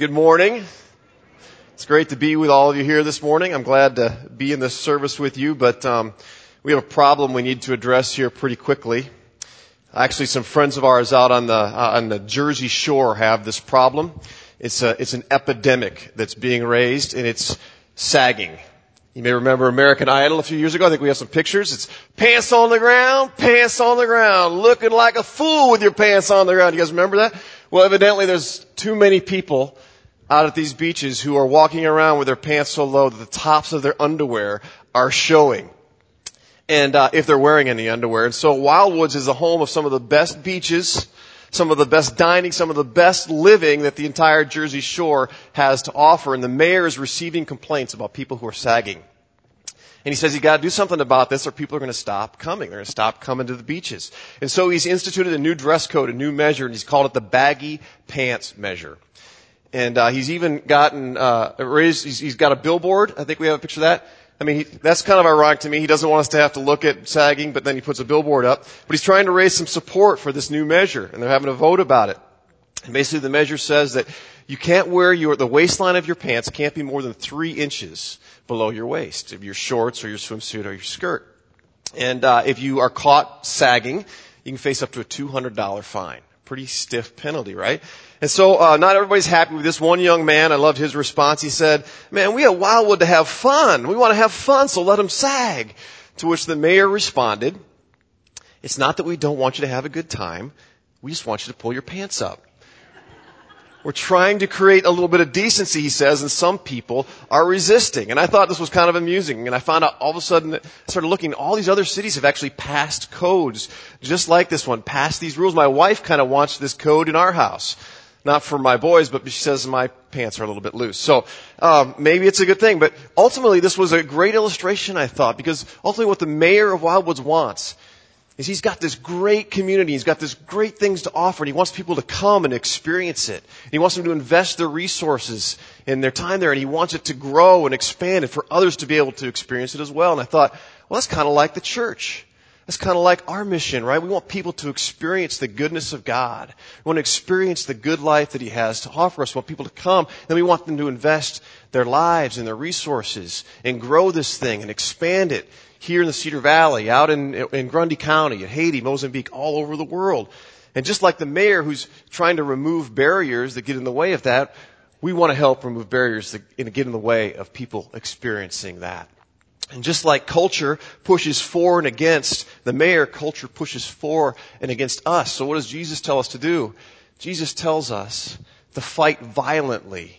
Good morning. It's great to be with all of you here this morning. I'm glad to be in this service with you, but um, we have a problem we need to address here pretty quickly. Actually, some friends of ours out on the uh, on the Jersey Shore have this problem. It's a it's an epidemic that's being raised, and it's sagging. You may remember American Idol a few years ago. I think we have some pictures. It's pants on the ground, pants on the ground, looking like a fool with your pants on the ground. You guys remember that? Well, evidently there's too many people out at these beaches who are walking around with their pants so low that the tops of their underwear are showing. And uh, if they're wearing any underwear. And so Wildwoods is the home of some of the best beaches, some of the best dining, some of the best living that the entire Jersey Shore has to offer. And the mayor is receiving complaints about people who are sagging. And he says you got to do something about this or people are going to stop coming. They're going to stop coming to the beaches. And so he's instituted a new dress code, a new measure, and he's called it the baggy pants measure. And uh, he's even gotten uh, raised. He's, he's got a billboard. I think we have a picture of that. I mean, he, that's kind of ironic to me. He doesn't want us to have to look at sagging, but then he puts a billboard up. But he's trying to raise some support for this new measure, and they're having a vote about it. And basically, the measure says that you can't wear your the waistline of your pants can't be more than three inches below your waist of your shorts or your swimsuit or your skirt. And uh, if you are caught sagging, you can face up to a $200 fine. Pretty stiff penalty, right? And so, uh, not everybody's happy with this. One young man, I loved his response. He said, man, we at Wildwood to have fun. We want to have fun, so let them sag. To which the mayor responded, it's not that we don't want you to have a good time. We just want you to pull your pants up. We're trying to create a little bit of decency, he says, and some people are resisting. And I thought this was kind of amusing. And I found out all of a sudden, that I started looking, all these other cities have actually passed codes just like this one, passed these rules. My wife kind of wants this code in our house not for my boys, but she says my pants are a little bit loose. So um, maybe it's a good thing. But ultimately, this was a great illustration, I thought, because ultimately, what the mayor of Wildwoods wants is he's got this great community, he's got this great things to offer, and he wants people to come and experience it. And he wants them to invest their resources and their time there, and he wants it to grow and expand, and for others to be able to experience it as well. And I thought, well, that's kind of like the church. That's kind of like our mission, right? We want people to experience the goodness of God. We want to experience the good life that He has to offer us. We want people to come, and we want them to invest their lives and their resources and grow this thing and expand it here in the Cedar Valley, out in, in Grundy County, in Haiti, Mozambique, all over the world. And just like the mayor who's trying to remove barriers that get in the way of that, we want to help remove barriers that get in the way of people experiencing that. And just like culture pushes for and against the mayor, culture pushes for and against us. So what does Jesus tell us to do? Jesus tells us to fight violently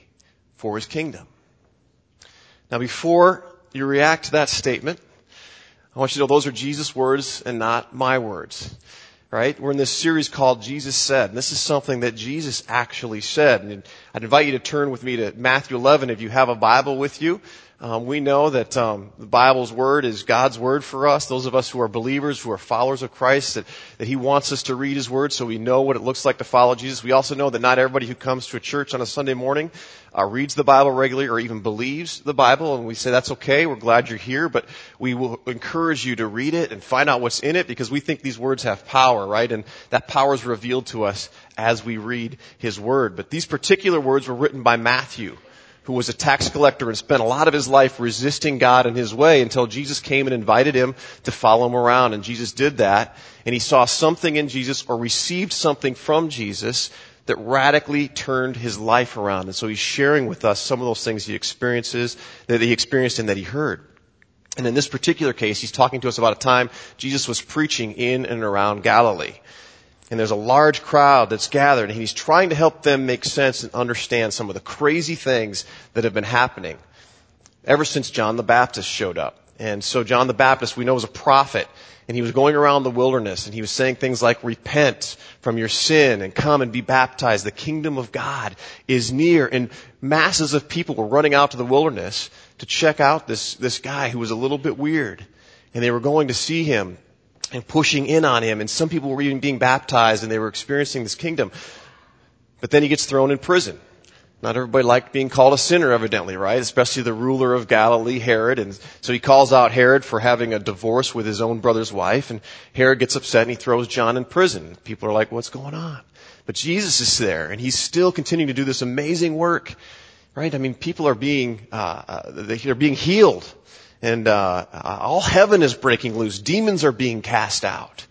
for his kingdom. Now before you react to that statement, I want you to know those are Jesus' words and not my words. Right? We're in this series called Jesus Said. And this is something that Jesus actually said. And I'd invite you to turn with me to Matthew 11 if you have a Bible with you. Um, we know that um, the Bible's word is God's word for us. Those of us who are believers, who are followers of Christ, that, that He wants us to read His word so we know what it looks like to follow Jesus. We also know that not everybody who comes to a church on a Sunday morning uh, reads the Bible regularly or even believes the Bible, and we say that's okay. We're glad you're here, but we will encourage you to read it and find out what's in it because we think these words have power, right? And that power is revealed to us as we read His word. But these particular words were written by Matthew who was a tax collector and spent a lot of his life resisting God and his way until Jesus came and invited him to follow him around. And Jesus did that. And he saw something in Jesus or received something from Jesus that radically turned his life around. And so he's sharing with us some of those things he experiences, that he experienced and that he heard. And in this particular case, he's talking to us about a time Jesus was preaching in and around Galilee and there's a large crowd that's gathered and he's trying to help them make sense and understand some of the crazy things that have been happening ever since John the Baptist showed up. And so John the Baptist, we know, was a prophet and he was going around the wilderness and he was saying things like repent from your sin and come and be baptized. The kingdom of God is near and masses of people were running out to the wilderness to check out this, this guy who was a little bit weird and they were going to see him and pushing in on him. And some people were even being baptized and they were experiencing this kingdom. But then he gets thrown in prison. Not everybody liked being called a sinner, evidently, right? Especially the ruler of Galilee, Herod. And so he calls out Herod for having a divorce with his own brother's wife. And Herod gets upset and he throws John in prison. People are like, what's going on? But Jesus is there and he's still continuing to do this amazing work. Right? I mean, people are being, uh, uh they're being healed and, uh, all heaven is breaking loose. Demons are being cast out.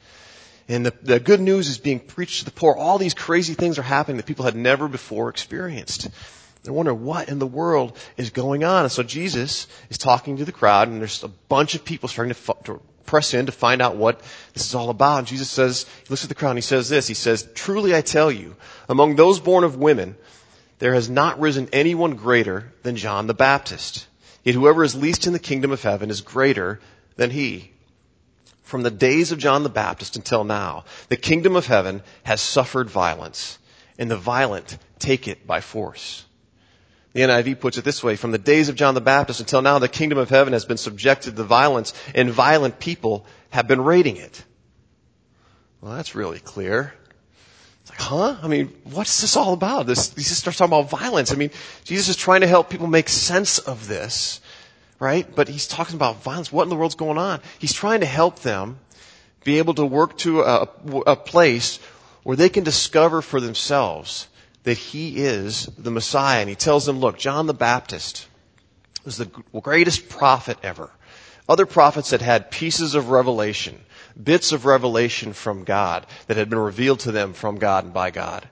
And the, the good news is being preached to the poor. All these crazy things are happening that people had never before experienced. They wonder what in the world is going on. And so Jesus is talking to the crowd and there's a bunch of people starting to, to press in to find out what this is all about. And Jesus says, he looks at the crowd and he says this, he says, truly I tell you, among those born of women, there has not risen anyone greater than John the Baptist. Yet whoever is least in the kingdom of heaven is greater than he. From the days of John the Baptist until now, the kingdom of heaven has suffered violence, and the violent take it by force. The NIV puts it this way, from the days of John the Baptist until now, the kingdom of heaven has been subjected to violence, and violent people have been raiding it. Well, that's really clear. It's like, huh? I mean, what's this all about? This, Jesus starts talking about violence. I mean, Jesus is trying to help people make sense of this, right? But he's talking about violence. What in the world's going on? He's trying to help them be able to work to a, a place where they can discover for themselves that he is the Messiah. And he tells them, look, John the Baptist was the greatest prophet ever. Other prophets had had pieces of revelation, bits of revelation from God that had been revealed to them from God and by God.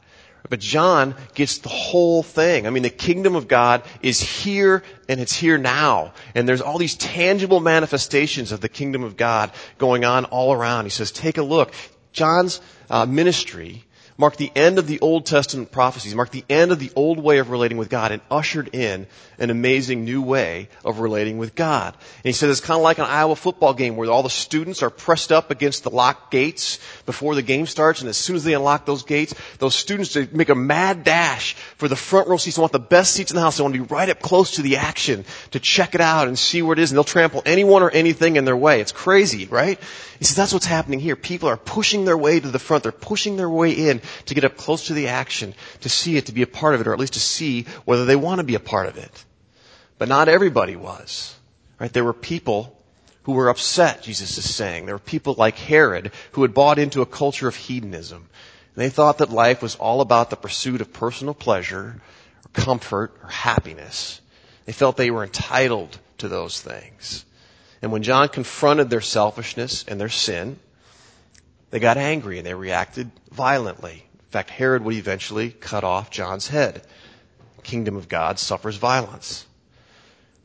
But John gets the whole thing. I mean, the kingdom of God is here and it's here now. And there's all these tangible manifestations of the kingdom of God going on all around. He says, take a look. John's uh, ministry marked the end of the Old Testament prophecies, marked the end of the old way of relating with God, and ushered in an amazing new way of relating with God. And he said it's kind of like an Iowa football game where all the students are pressed up against the locked gates before the game starts, and as soon as they unlock those gates, those students make a mad dash for the front row seats. They want the best seats in the house. They want to be right up close to the action to check it out and see where it is, and they'll trample anyone or anything in their way. It's crazy, right? He says that's what's happening here. People are pushing their way to the front. They're pushing their way in to get up close to the action, to see it, to be a part of it, or at least to see whether they want to be a part of it. But not everybody was. Right? There were people who were upset, Jesus is saying. There were people like Herod who had bought into a culture of hedonism. They thought that life was all about the pursuit of personal pleasure, or comfort, or happiness. They felt they were entitled to those things. And when John confronted their selfishness and their sin, they got angry and they reacted violently. In fact, Herod would eventually cut off John's head. The kingdom of God suffers violence.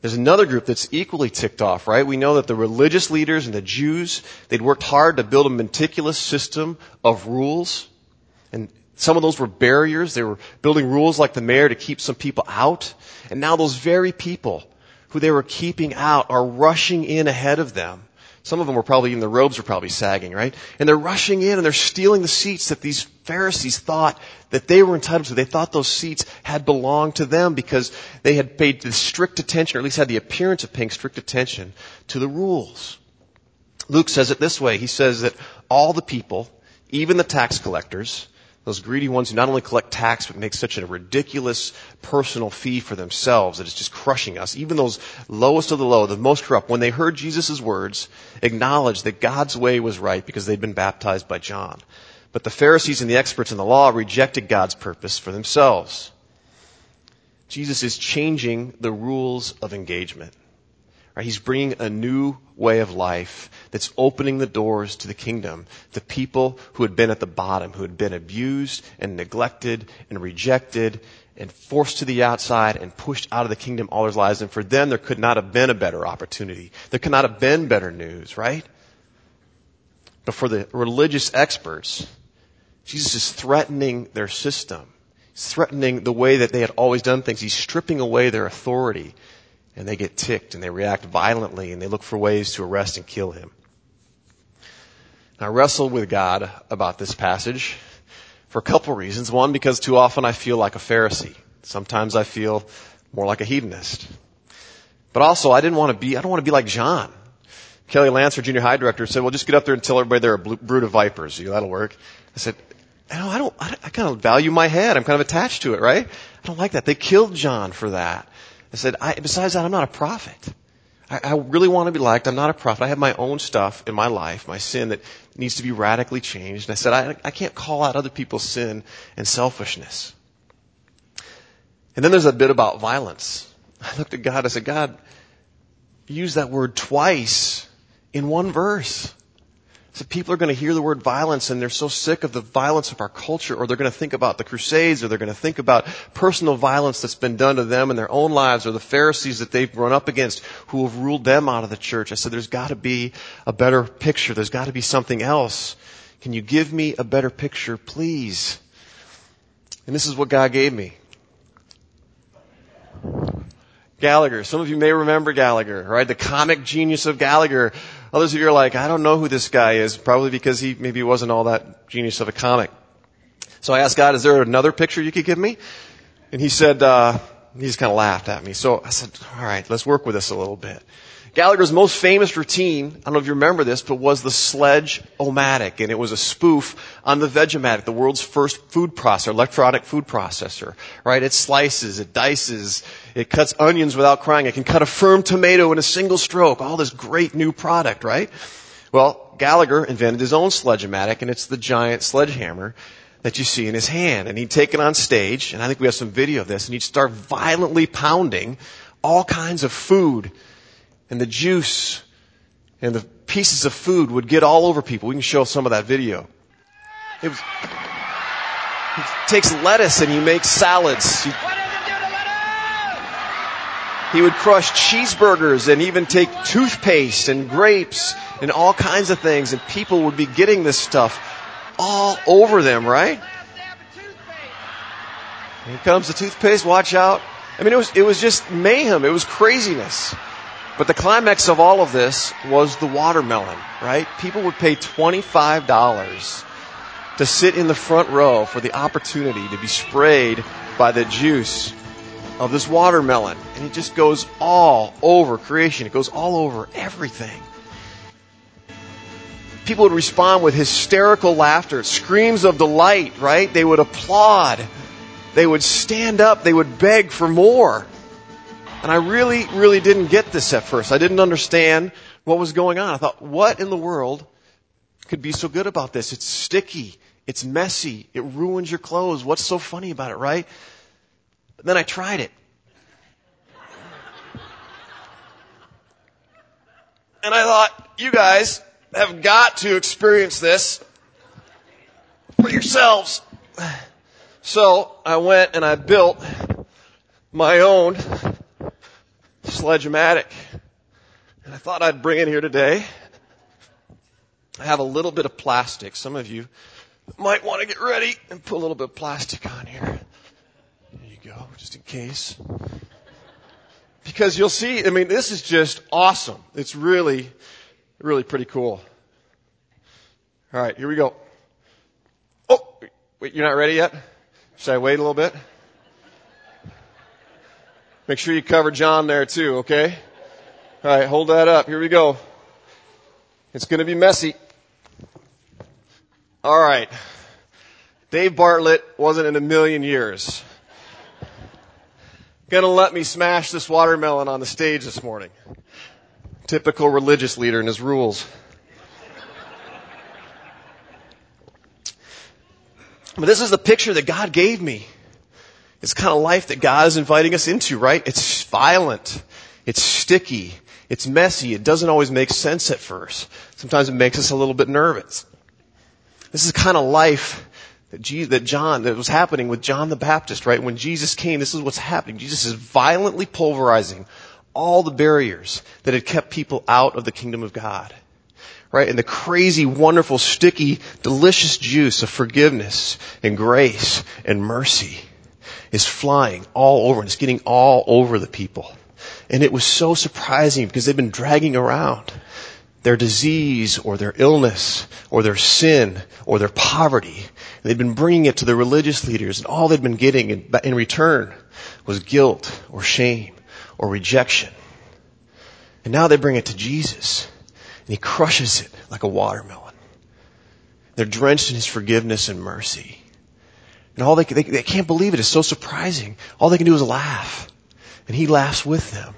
There's another group that's equally ticked off, right? We know that the religious leaders and the Jews, they'd worked hard to build a meticulous system of rules. And some of those were barriers. They were building rules like the mayor to keep some people out. And now those very people who they were keeping out are rushing in ahead of them. Some of them were probably, even the robes were probably sagging, right? And they're rushing in and they're stealing the seats that these Pharisees thought that they were entitled to. They thought those seats had belonged to them because they had paid strict attention, or at least had the appearance of paying strict attention to the rules. Luke says it this way. He says that all the people, even the tax collectors, those greedy ones who not only collect tax but make such a ridiculous personal fee for themselves that it's just crushing us. Even those lowest of the low, the most corrupt, when they heard Jesus' words, acknowledged that God's way was right because they'd been baptized by John. But the Pharisees and the experts in the law rejected God's purpose for themselves. Jesus is changing the rules of engagement. Right? He's bringing a new way of life that's opening the doors to the kingdom The people who had been at the bottom, who had been abused and neglected and rejected and forced to the outside and pushed out of the kingdom all their lives. And for them, there could not have been a better opportunity. There could not have been better news, right? But for the religious experts, Jesus is threatening their system. He's threatening the way that they had always done things. He's stripping away their authority and they get ticked and they react violently and they look for ways to arrest and kill him. I wrestle with God about this passage for a couple reasons. One, because too often I feel like a Pharisee. Sometimes I feel more like a hedonist. But also, I didn't want to be, I don't want to be like John. Kelly Lance, our junior high director, said, well, just get up there and tell everybody they're a brood of vipers. You, That'll work. I said, know, I don't, I, I kind of value my head. I'm kind of attached to it, right? I don't like that. They killed John for that. I said, I, besides that, I'm not a prophet. I, I really want to be liked. I'm not a prophet. I have my own stuff in my life, my sin that needs to be radically changed. And I said, I, I can't call out other people's sin and selfishness. And then there's a bit about violence. I looked at God, I said, God, use that word twice in one verse. So people are going to hear the word violence and they're so sick of the violence of our culture or they're going to think about the crusades or they're going to think about personal violence that's been done to them in their own lives or the Pharisees that they've run up against who have ruled them out of the church. I said, there's got to be a better picture. There's got to be something else. Can you give me a better picture, please? And this is what God gave me. Gallagher. Some of you may remember Gallagher, right? The comic genius of Gallagher Others of you are like, I don't know who this guy is, probably because he maybe wasn't all that genius of a comic. So I asked God, is there another picture you could give me? And he said, uh, he just kind of laughed at me. So I said, all right, let's work with this a little bit. Gallagher's most famous routine, I don't know if you remember this, but was the Sledge-O-Matic, and it was a spoof on the Veg-O-Matic, the world's first food processor, electronic food processor. Right? It slices, it dices, it cuts onions without crying, it can cut a firm tomato in a single stroke. All this great new product, right? Well, Gallagher invented his own Sledge-O-Matic, and it's the giant sledgehammer that you see in his hand. And he'd take it on stage, and I think we have some video of this, and he'd start violently pounding all kinds of food and the juice and the pieces of food would get all over people. We can show some of that video. It was, he takes lettuce and he makes salads. He, he would crush cheeseburgers and even take toothpaste and grapes and all kinds of things and people would be getting this stuff all over them, right? Here comes the toothpaste, watch out. I mean, it was, it was just mayhem. It was craziness. But the climax of all of this was the watermelon, right? People would pay $25 to sit in the front row for the opportunity to be sprayed by the juice of this watermelon. And it just goes all over creation. It goes all over everything. People would respond with hysterical laughter, screams of delight, right? They would applaud. They would stand up. They would beg for more. And I really, really didn't get this at first. I didn't understand what was going on. I thought, what in the world could be so good about this? It's sticky. It's messy. It ruins your clothes. What's so funny about it, right? But then I tried it. And I thought, you guys have got to experience this for yourselves. So I went and I built my own Sledge-O-Matic. And I thought I'd bring it here today. I have a little bit of plastic. Some of you might want to get ready and put a little bit of plastic on here. There you go, just in case. Because you'll see, I mean, this is just awesome. It's really, really pretty cool. Alright, here we go. Oh, wait, you're not ready yet? Should I wait a little bit? Make sure you cover John there too, okay? Alright, hold that up. Here we go. It's gonna be messy. Alright. Dave Bartlett wasn't in a million years gonna let me smash this watermelon on the stage this morning. Typical religious leader and his rules. But this is the picture that God gave me. It's the kind of life that God is inviting us into, right? It's violent. It's sticky. It's messy. It doesn't always make sense at first. Sometimes it makes us a little bit nervous. This is the kind of life that, Jesus, that John, that was happening with John the Baptist, right? When Jesus came, this is what's happening. Jesus is violently pulverizing all the barriers that had kept people out of the kingdom of God. Right? And the crazy, wonderful, sticky, delicious juice of forgiveness and grace and mercy is flying all over and it's getting all over the people. And it was so surprising because they've been dragging around their disease or their illness or their sin or their poverty. And they'd been bringing it to the religious leaders and all they'd been getting in, in return was guilt or shame or rejection. And now they bring it to Jesus and he crushes it like a watermelon. They're drenched in his forgiveness and mercy. And all they, they, they can't believe it. It's so surprising. All they can do is laugh. And he laughs with them.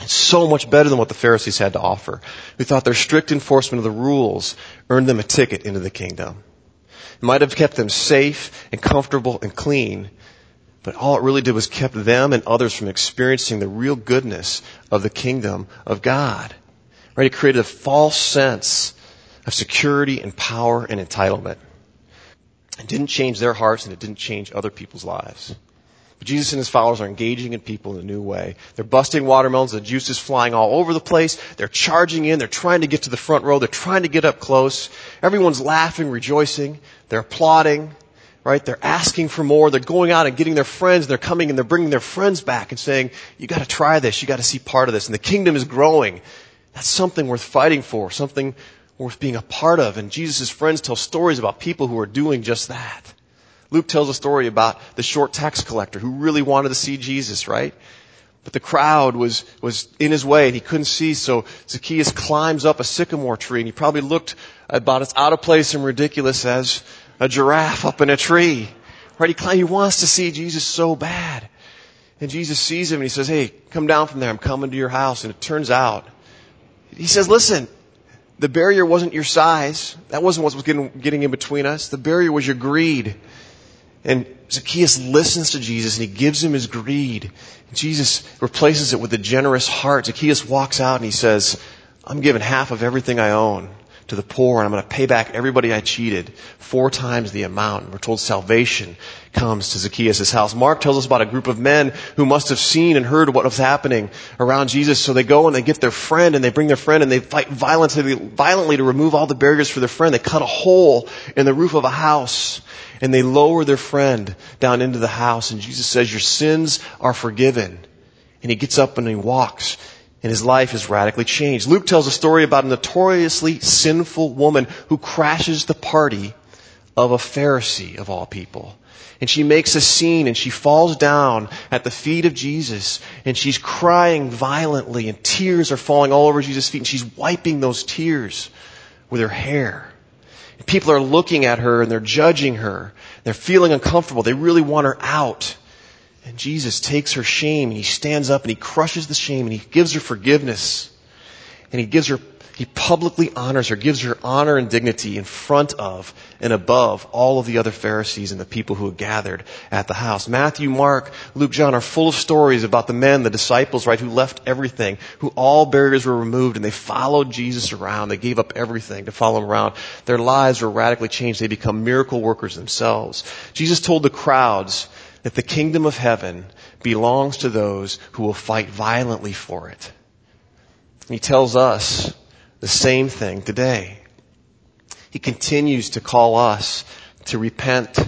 It's so much better than what the Pharisees had to offer, who thought their strict enforcement of the rules earned them a ticket into the kingdom. It might have kept them safe and comfortable and clean, but all it really did was kept them and others from experiencing the real goodness of the kingdom of God. Right? It created a false sense of security and power and entitlement. It didn't change their hearts and it didn't change other people's lives. But Jesus and his followers are engaging in people in a new way. They're busting watermelons, the juice is flying all over the place. They're charging in, they're trying to get to the front row, they're trying to get up close. Everyone's laughing, rejoicing, they're applauding, right? They're asking for more. They're going out and getting their friends. They're coming and they're bringing their friends back and saying, you gotta try this. You gotta see part of this. And the kingdom is growing. That's something worth fighting for, something worth being a part of. And Jesus' friends tell stories about people who are doing just that. Luke tells a story about the short tax collector who really wanted to see Jesus, right? But the crowd was, was in his way and he couldn't see, so Zacchaeus climbs up a sycamore tree and he probably looked about as out of place and ridiculous as a giraffe up in a tree. Right? He, climbs, he wants to see Jesus so bad. And Jesus sees him and he says, hey, come down from there. I'm coming to your house. And it turns out, he says, listen, the barrier wasn't your size. That wasn't what was getting, getting in between us. The barrier was your greed. And Zacchaeus listens to Jesus and he gives him his greed. Jesus replaces it with a generous heart. Zacchaeus walks out and he says, I'm giving half of everything I own to the poor and I'm going to pay back everybody I cheated four times the amount. We're told salvation comes to Zacchaeus' house. Mark tells us about a group of men who must have seen and heard what was happening around Jesus. So they go and they get their friend and they bring their friend and they fight violently, violently to remove all the barriers for their friend. They cut a hole in the roof of a house and they lower their friend down into the house and Jesus says, your sins are forgiven. And he gets up and he walks and his life is radically changed. Luke tells a story about a notoriously sinful woman who crashes the party of a Pharisee of all people. And she makes a scene and she falls down at the feet of Jesus and she's crying violently and tears are falling all over Jesus' feet and she's wiping those tears with her hair. And people are looking at her and they're judging her. They're feeling uncomfortable. They really want her out. And Jesus takes her shame and he stands up and he crushes the shame and he gives her forgiveness. And he gives her, he publicly honors her, gives her honor and dignity in front of and above all of the other Pharisees and the people who had gathered at the house. Matthew, Mark, Luke, John are full of stories about the men, the disciples, right, who left everything, who all barriers were removed and they followed Jesus around. They gave up everything to follow him around. Their lives were radically changed. They become miracle workers themselves. Jesus told the crowds, that the kingdom of heaven belongs to those who will fight violently for it. He tells us the same thing today. He continues to call us to repent,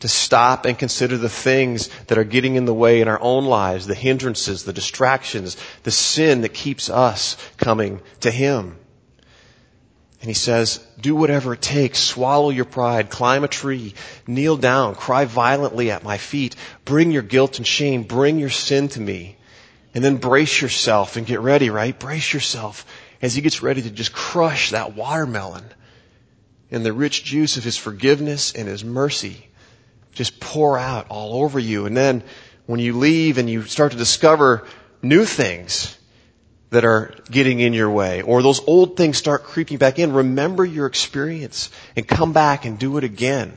to stop and consider the things that are getting in the way in our own lives, the hindrances, the distractions, the sin that keeps us coming to Him. And he says, do whatever it takes. Swallow your pride. Climb a tree. Kneel down. Cry violently at my feet. Bring your guilt and shame. Bring your sin to me. And then brace yourself and get ready, right? Brace yourself as he gets ready to just crush that watermelon and the rich juice of his forgiveness and his mercy just pour out all over you. And then when you leave and you start to discover new things, that are getting in your way or those old things start creeping back in, remember your experience and come back and do it again.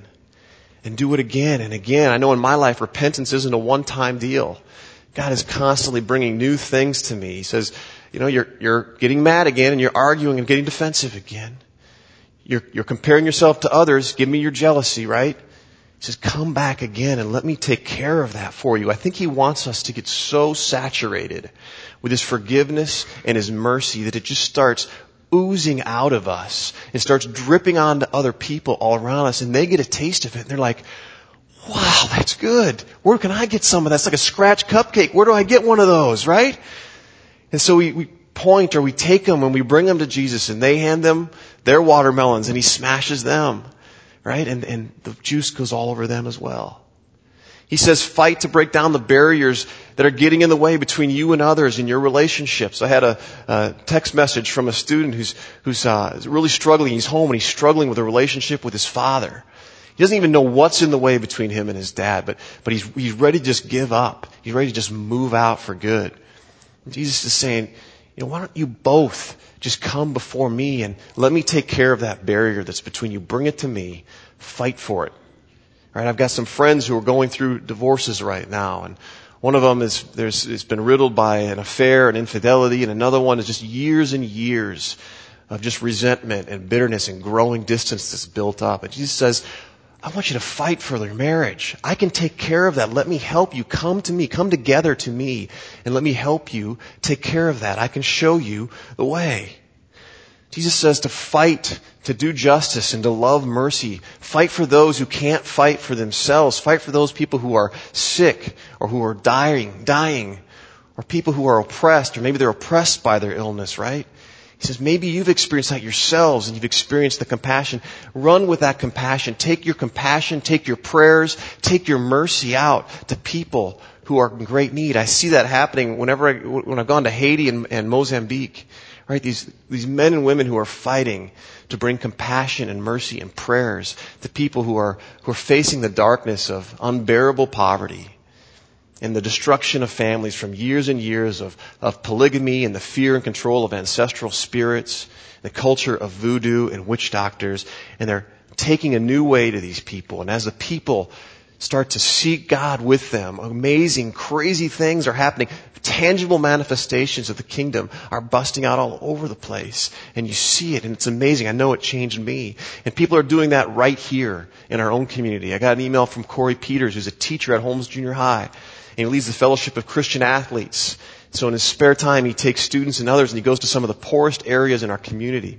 And do it again and again. I know in my life repentance isn't a one-time deal. God is constantly bringing new things to me. He says, you know, you're, you're getting mad again and you're arguing and getting defensive again. You're, you're comparing yourself to others. Give me your jealousy, right? He says, come back again and let me take care of that for you. I think he wants us to get so saturated with his forgiveness and his mercy that it just starts oozing out of us and starts dripping onto other people all around us and they get a taste of it and they're like, wow, that's good. Where can I get some of that? It's like a scratch cupcake. Where do I get one of those, right? And so we, we point or we take them and we bring them to Jesus and they hand them their watermelons and he smashes them, right? And, and the juice goes all over them as well. He says fight to break down the barriers that are getting in the way between you and others in your relationships. I had a, a text message from a student who's, who's uh, really struggling. He's home and he's struggling with a relationship with his father. He doesn't even know what's in the way between him and his dad, but, but he's, he's ready to just give up. He's ready to just move out for good. Jesus is saying, you know, why don't you both just come before me and let me take care of that barrier that's between you. Bring it to me. Fight for it. Right? I've got some friends who are going through divorces right now and one of them is, there's, it's been riddled by an affair and infidelity and another one is just years and years of just resentment and bitterness and growing distance that's built up. And Jesus says, I want you to fight for their marriage. I can take care of that. Let me help you. Come to me. Come together to me and let me help you take care of that. I can show you the way. Jesus says to fight, to do justice, and to love mercy. Fight for those who can't fight for themselves. Fight for those people who are sick or who are dying, dying, or people who are oppressed, or maybe they're oppressed by their illness, right? He says, maybe you've experienced that yourselves and you've experienced the compassion. Run with that compassion. Take your compassion, take your prayers, take your mercy out to people who are in great need. I see that happening whenever I, when I've gone to Haiti and, and Mozambique. Right? These, these men and women who are fighting to bring compassion and mercy and prayers to people who are, who are facing the darkness of unbearable poverty and the destruction of families from years and years of, of polygamy and the fear and control of ancestral spirits, the culture of voodoo and witch doctors, and they're taking a new way to these people. And as the people start to seek God with them, amazing, crazy things are happening. Tangible manifestations of the kingdom are busting out all over the place. And you see it, and it's amazing. I know it changed me. And people are doing that right here in our own community. I got an email from Corey Peters, who's a teacher at Holmes Junior High and he leads the Fellowship of Christian Athletes. So in his spare time, he takes students and others and he goes to some of the poorest areas in our community.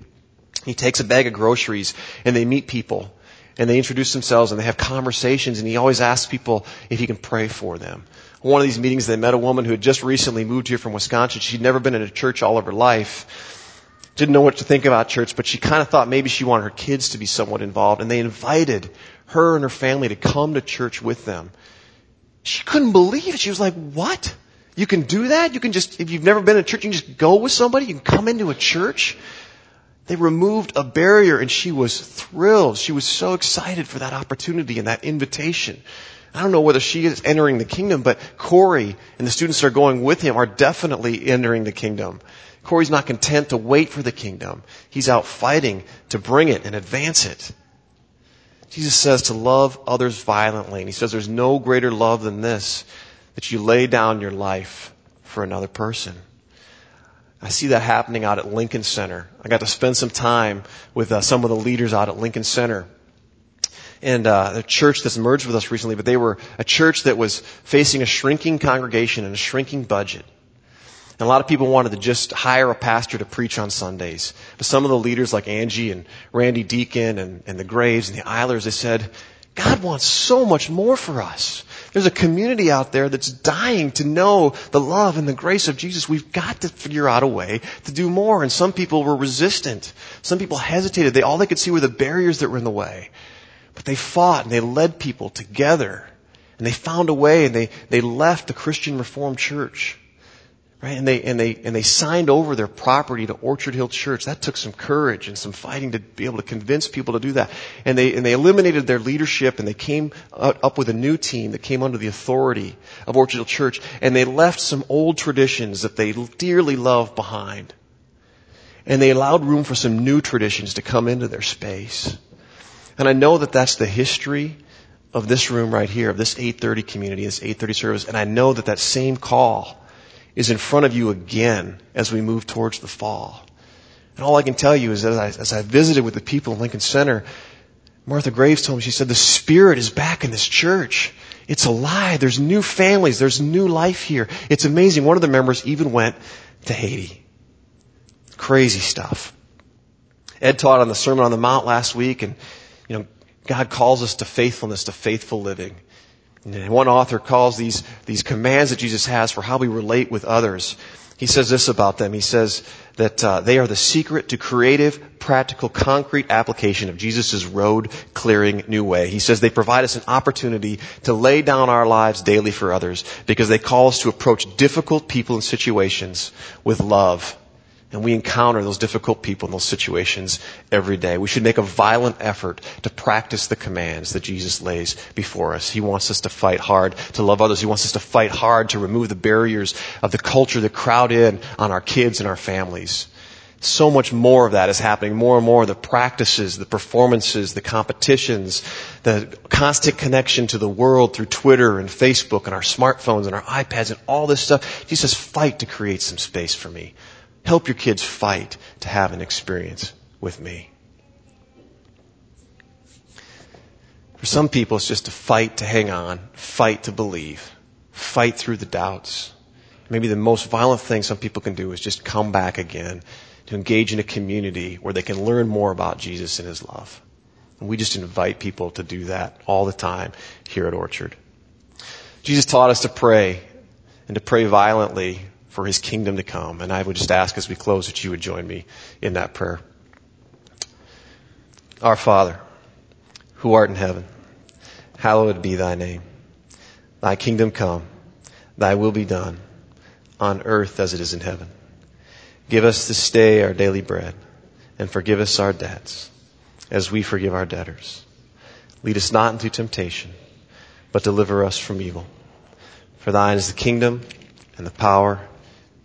He takes a bag of groceries and they meet people and they introduce themselves and they have conversations and he always asks people if he can pray for them. One of these meetings, they met a woman who had just recently moved here from Wisconsin. She'd never been in a church all of her life. Didn't know what to think about church, but she kind of thought maybe she wanted her kids to be somewhat involved and they invited her and her family to come to church with them. She couldn't believe it. She was like, what? You can do that? You can just, if you've never been in a church, you can just go with somebody? You can come into a church? They removed a barrier and she was thrilled. She was so excited for that opportunity and that invitation. I don't know whether she is entering the kingdom, but Corey and the students that are going with him are definitely entering the kingdom. Corey's not content to wait for the kingdom. He's out fighting to bring it and advance it. Jesus says to love others violently. And he says there's no greater love than this, that you lay down your life for another person. I see that happening out at Lincoln Center. I got to spend some time with uh, some of the leaders out at Lincoln Center. And uh, a church that's merged with us recently, but they were a church that was facing a shrinking congregation and a shrinking budget. And a lot of people wanted to just hire a pastor to preach on Sundays. But some of the leaders like Angie and Randy Deacon and, and the Graves and the Eilers, they said, God wants so much more for us. There's a community out there that's dying to know the love and the grace of Jesus. We've got to figure out a way to do more. And some people were resistant. Some people hesitated. They, all they could see were the barriers that were in the way. But they fought and they led people together. And they found a way and they, they left the Christian Reformed Church. Right? And they, and they, and they signed over their property to Orchard Hill Church. That took some courage and some fighting to be able to convince people to do that. And they, and they eliminated their leadership and they came up with a new team that came under the authority of Orchard Hill Church. And they left some old traditions that they dearly loved behind. And they allowed room for some new traditions to come into their space. And I know that that's the history of this room right here, of this 830 community, this 830 service. And I know that that same call is in front of you again as we move towards the fall. And all I can tell you is that as I, as I visited with the people in Lincoln Center, Martha Graves told me, she said, the Spirit is back in this church. It's alive. There's new families. There's new life here. It's amazing. One of the members even went to Haiti. Crazy stuff. Ed taught on the Sermon on the Mount last week and, you know, God calls us to faithfulness, to faithful living. And one author calls these, these commands that Jesus has for how we relate with others. He says this about them. He says that uh, they are the secret to creative, practical, concrete application of Jesus' road clearing new way. He says they provide us an opportunity to lay down our lives daily for others because they call us to approach difficult people and situations with love And we encounter those difficult people in those situations every day. We should make a violent effort to practice the commands that Jesus lays before us. He wants us to fight hard to love others. He wants us to fight hard to remove the barriers of the culture that crowd in on our kids and our families. So much more of that is happening. More and more the practices, the performances, the competitions, the constant connection to the world through Twitter and Facebook and our smartphones and our iPads and all this stuff. Jesus fight to create some space for me. Help your kids fight to have an experience with me. For some people, it's just to fight to hang on, fight to believe, fight through the doubts. Maybe the most violent thing some people can do is just come back again to engage in a community where they can learn more about Jesus and His love. And we just invite people to do that all the time here at Orchard. Jesus taught us to pray and to pray violently for his kingdom to come. And I would just ask as we close that you would join me in that prayer. Our Father, who art in heaven, hallowed be thy name. Thy kingdom come, thy will be done on earth as it is in heaven. Give us this day our daily bread and forgive us our debts as we forgive our debtors. Lead us not into temptation, but deliver us from evil. For thine is the kingdom and the power